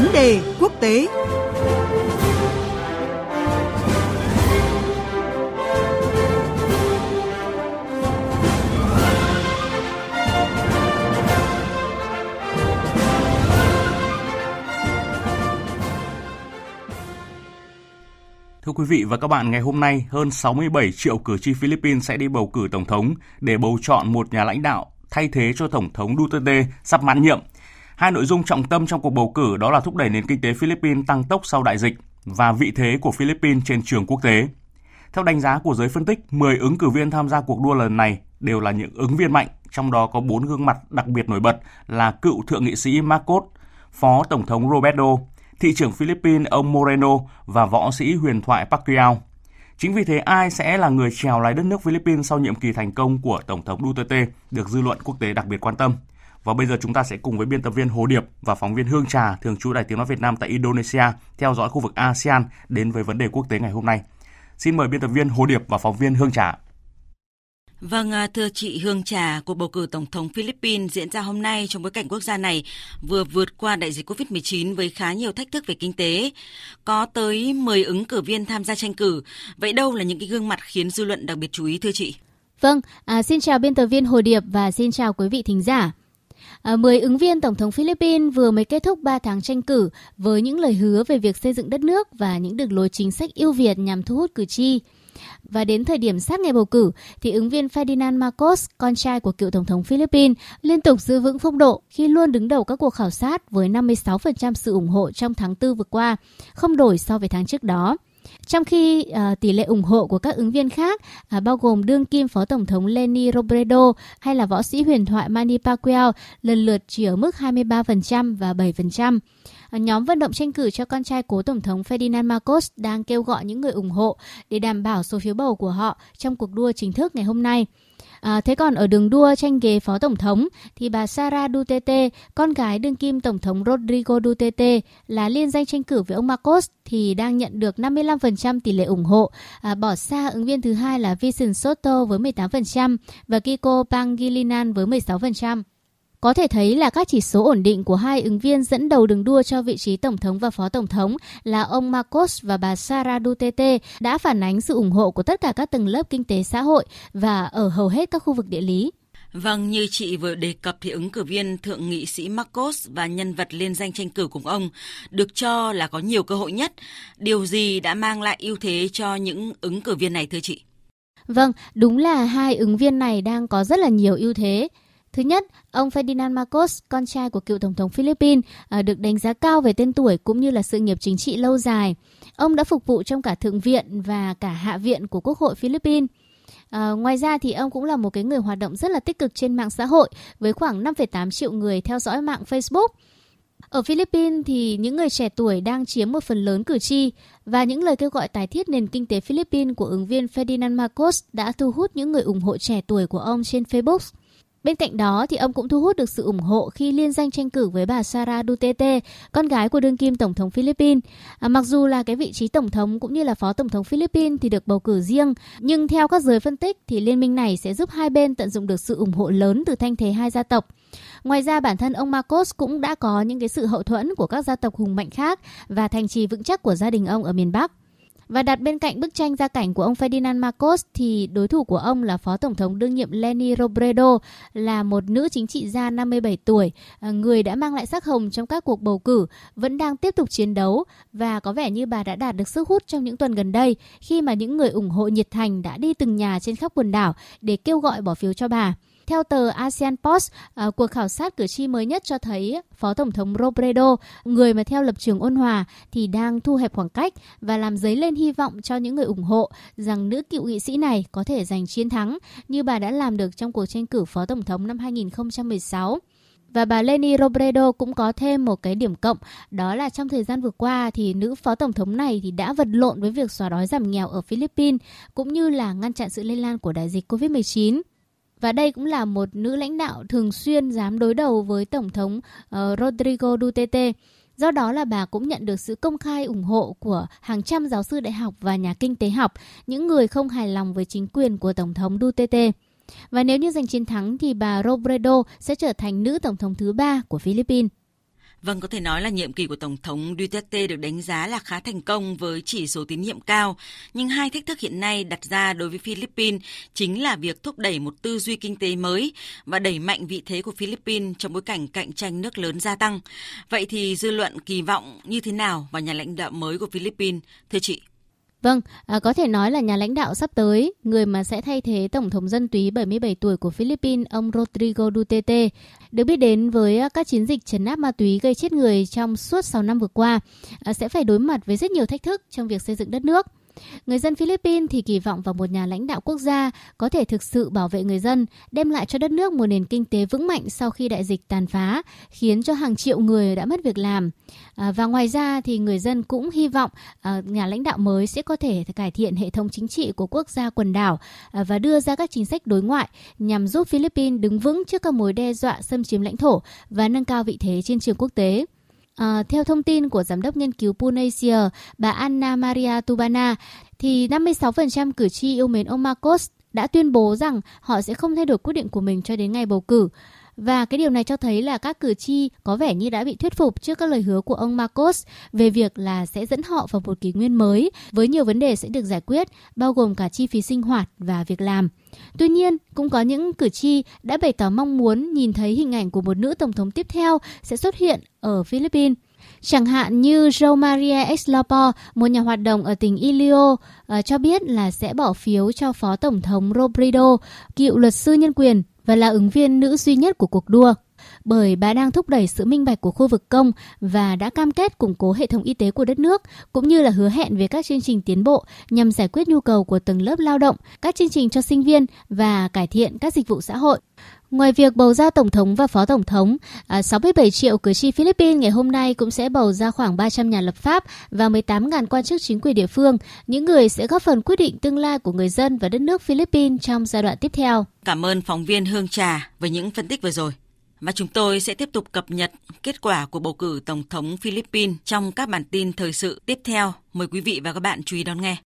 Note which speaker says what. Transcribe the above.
Speaker 1: Vấn đề quốc tế
Speaker 2: Thưa quý vị và các bạn, ngày hôm nay hơn 67 triệu cử tri Philippines sẽ đi bầu cử tổng thống để bầu chọn một nhà lãnh đạo thay thế cho tổng thống Duterte sắp mãn nhiệm. Hai nội dung trọng tâm trong cuộc bầu cử đó là thúc đẩy nền kinh tế Philippines tăng tốc sau đại dịch và vị thế của Philippines trên trường quốc tế. Theo đánh giá của giới phân tích, 10 ứng cử viên tham gia cuộc đua lần này đều là những ứng viên mạnh, trong đó có 4 gương mặt đặc biệt nổi bật là cựu thượng nghị sĩ Marcos, phó tổng thống Roberto, thị trưởng Philippines ông Moreno và võ sĩ huyền thoại Pacquiao. Chính vì thế ai sẽ là người trèo lái đất nước Philippines sau nhiệm kỳ thành công của Tổng thống Duterte được dư luận quốc tế đặc biệt quan tâm. Và bây giờ chúng ta sẽ cùng với biên tập viên Hồ Điệp và phóng viên Hương Trà, thường trú Đài Tiếng Nói Việt Nam tại Indonesia, theo dõi khu vực ASEAN đến với vấn đề quốc tế ngày hôm nay. Xin mời biên tập viên Hồ Điệp và phóng viên Hương Trà.
Speaker 3: Vâng, à, thưa chị Hương Trà, cuộc bầu cử Tổng thống Philippines diễn ra hôm nay trong bối cảnh quốc gia này vừa vượt qua đại dịch COVID-19 với khá nhiều thách thức về kinh tế. Có tới 10 ứng cử viên tham gia tranh cử. Vậy đâu là những cái gương mặt khiến dư luận đặc biệt chú ý thưa chị?
Speaker 4: Vâng, à, xin chào biên tập viên Hồ Điệp và xin chào quý vị thính giả. À, 10 ứng viên Tổng thống Philippines vừa mới kết thúc 3 tháng tranh cử với những lời hứa về việc xây dựng đất nước và những đường lối chính sách ưu việt nhằm thu hút cử tri. Và đến thời điểm sát ngày bầu cử, thì ứng viên Ferdinand Marcos, con trai của cựu Tổng thống Philippines, liên tục giữ vững phong độ khi luôn đứng đầu các cuộc khảo sát với 56% sự ủng hộ trong tháng 4 vừa qua, không đổi so với tháng trước đó. Trong khi uh, tỷ lệ ủng hộ của các ứng viên khác uh, bao gồm đương kim phó tổng thống Leni Robredo hay là võ sĩ huyền thoại Manny Pacquiao lần lượt chỉ ở mức 23% và 7%. Ờ, nhóm vận động tranh cử cho con trai cố Tổng thống Ferdinand Marcos đang kêu gọi những người ủng hộ để đảm bảo số phiếu bầu của họ trong cuộc đua chính thức ngày hôm nay. À, thế còn ở đường đua tranh ghế phó tổng thống thì bà Sara Duterte, con gái đương kim tổng thống Rodrigo Duterte là liên danh tranh cử với ông Marcos thì đang nhận được 55% tỷ lệ ủng hộ, à, bỏ xa ứng viên thứ hai là Vincent Soto với 18% và Kiko Pangilinan với 16%. Có thể thấy là các chỉ số ổn định của hai ứng viên dẫn đầu đường đua cho vị trí tổng thống và phó tổng thống là ông Marcos và bà Sara Duterte đã phản ánh sự ủng hộ của tất cả các tầng lớp kinh tế xã hội và ở hầu hết các khu vực địa lý.
Speaker 3: Vâng, như chị vừa đề cập thì ứng cử viên thượng nghị sĩ Marcos và nhân vật liên danh tranh cử cùng ông được cho là có nhiều cơ hội nhất. Điều gì đã mang lại ưu thế cho những ứng cử viên này thưa chị?
Speaker 4: Vâng, đúng là hai ứng viên này đang có rất là nhiều ưu thế. Thứ nhất, ông Ferdinand Marcos, con trai của cựu Tổng thống Philippines, à, được đánh giá cao về tên tuổi cũng như là sự nghiệp chính trị lâu dài. Ông đã phục vụ trong cả Thượng viện và cả Hạ viện của Quốc hội Philippines. À, ngoài ra thì ông cũng là một cái người hoạt động rất là tích cực trên mạng xã hội với khoảng 5,8 triệu người theo dõi mạng Facebook. Ở Philippines thì những người trẻ tuổi đang chiếm một phần lớn cử tri và những lời kêu gọi tái thiết nền kinh tế Philippines của ứng viên Ferdinand Marcos đã thu hút những người ủng hộ trẻ tuổi của ông trên Facebook. Bên cạnh đó thì ông cũng thu hút được sự ủng hộ khi liên danh tranh cử với bà Sara Duterte, con gái của đương kim tổng thống Philippines. À, mặc dù là cái vị trí tổng thống cũng như là phó tổng thống Philippines thì được bầu cử riêng, nhưng theo các giới phân tích thì liên minh này sẽ giúp hai bên tận dụng được sự ủng hộ lớn từ thanh thế hai gia tộc. Ngoài ra bản thân ông Marcos cũng đã có những cái sự hậu thuẫn của các gia tộc hùng mạnh khác và thành trì vững chắc của gia đình ông ở miền Bắc. Và đặt bên cạnh bức tranh gia cảnh của ông Ferdinand Marcos thì đối thủ của ông là Phó Tổng thống đương nhiệm Leni Robredo là một nữ chính trị gia 57 tuổi, à, người đã mang lại sắc hồng trong các cuộc bầu cử, vẫn đang tiếp tục chiến đấu và có vẻ như bà đã đạt được sức hút trong những tuần gần đây khi mà những người ủng hộ nhiệt thành đã đi từng nhà trên khắp quần đảo để kêu gọi bỏ phiếu cho bà. Theo tờ ASEAN Post, à, cuộc khảo sát cử tri mới nhất cho thấy Phó Tổng thống Robredo, người mà theo lập trường ôn hòa, thì đang thu hẹp khoảng cách và làm dấy lên hy vọng cho những người ủng hộ rằng nữ cựu nghị sĩ này có thể giành chiến thắng như bà đã làm được trong cuộc tranh cử Phó Tổng thống năm 2016. Và bà Leni Robredo cũng có thêm một cái điểm cộng, đó là trong thời gian vừa qua thì nữ phó tổng thống này thì đã vật lộn với việc xóa đói giảm nghèo ở Philippines cũng như là ngăn chặn sự lây lan của đại dịch Covid-19. Và đây cũng là một nữ lãnh đạo thường xuyên dám đối đầu với Tổng thống uh, Rodrigo Duterte. Do đó là bà cũng nhận được sự công khai ủng hộ của hàng trăm giáo sư đại học và nhà kinh tế học, những người không hài lòng với chính quyền của Tổng thống Duterte. Và nếu như giành chiến thắng thì bà Robredo sẽ trở thành nữ tổng thống thứ ba của Philippines.
Speaker 3: Vâng, có thể nói là nhiệm kỳ của Tổng thống Duterte được đánh giá là khá thành công với chỉ số tín nhiệm cao. Nhưng hai thách thức hiện nay đặt ra đối với Philippines chính là việc thúc đẩy một tư duy kinh tế mới và đẩy mạnh vị thế của Philippines trong bối cảnh cạnh tranh nước lớn gia tăng. Vậy thì dư luận kỳ vọng như thế nào vào nhà lãnh đạo mới của Philippines? Thưa chị.
Speaker 4: Vâng, à, có thể nói là nhà lãnh đạo sắp tới, người mà sẽ thay thế Tổng thống dân túy 77 tuổi của Philippines, ông Rodrigo Duterte, được biết đến với à, các chiến dịch trấn áp ma túy gây chết người trong suốt 6 năm vừa qua, à, sẽ phải đối mặt với rất nhiều thách thức trong việc xây dựng đất nước. Người dân Philippines thì kỳ vọng vào một nhà lãnh đạo quốc gia có thể thực sự bảo vệ người dân, đem lại cho đất nước một nền kinh tế vững mạnh sau khi đại dịch tàn phá, khiến cho hàng triệu người đã mất việc làm. À, và ngoài ra thì người dân cũng hy vọng à, nhà lãnh đạo mới sẽ có thể cải thiện hệ thống chính trị của quốc gia quần đảo à, và đưa ra các chính sách đối ngoại nhằm giúp Philippines đứng vững trước các mối đe dọa xâm chiếm lãnh thổ và nâng cao vị thế trên trường quốc tế. À, theo thông tin của giám đốc nghiên cứu Punasia, bà Anna Maria Tubana, thì 56% cử tri yêu mến ông Marcos đã tuyên bố rằng họ sẽ không thay đổi quyết định của mình cho đến ngày bầu cử. Và cái điều này cho thấy là các cử tri có vẻ như đã bị thuyết phục trước các lời hứa của ông Marcos về việc là sẽ dẫn họ vào một kỷ nguyên mới với nhiều vấn đề sẽ được giải quyết, bao gồm cả chi phí sinh hoạt và việc làm. Tuy nhiên, cũng có những cử tri đã bày tỏ mong muốn nhìn thấy hình ảnh của một nữ tổng thống tiếp theo sẽ xuất hiện ở Philippines. Chẳng hạn như Joe Maria Exlopo, một nhà hoạt động ở tỉnh Ilio, ờ, cho biết là sẽ bỏ phiếu cho Phó Tổng thống Robredo, cựu luật sư nhân quyền và là ứng viên nữ duy nhất của cuộc đua bởi bà đang thúc đẩy sự minh bạch của khu vực công và đã cam kết củng cố hệ thống y tế của đất nước, cũng như là hứa hẹn về các chương trình tiến bộ nhằm giải quyết nhu cầu của từng lớp lao động, các chương trình cho sinh viên và cải thiện các dịch vụ xã hội. Ngoài việc bầu ra Tổng thống và Phó Tổng thống, à, 67 triệu cử tri Philippines ngày hôm nay cũng sẽ bầu ra khoảng 300 nhà lập pháp và 18.000 quan chức chính quyền địa phương, những người sẽ góp phần quyết định tương lai của người dân và đất nước Philippines trong giai đoạn tiếp theo.
Speaker 3: Cảm ơn phóng viên Hương Trà với những phân tích vừa rồi. Và chúng tôi sẽ tiếp tục cập nhật kết quả của bầu cử Tổng thống Philippines trong các bản tin thời sự tiếp theo. Mời quý vị và các bạn chú ý đón nghe.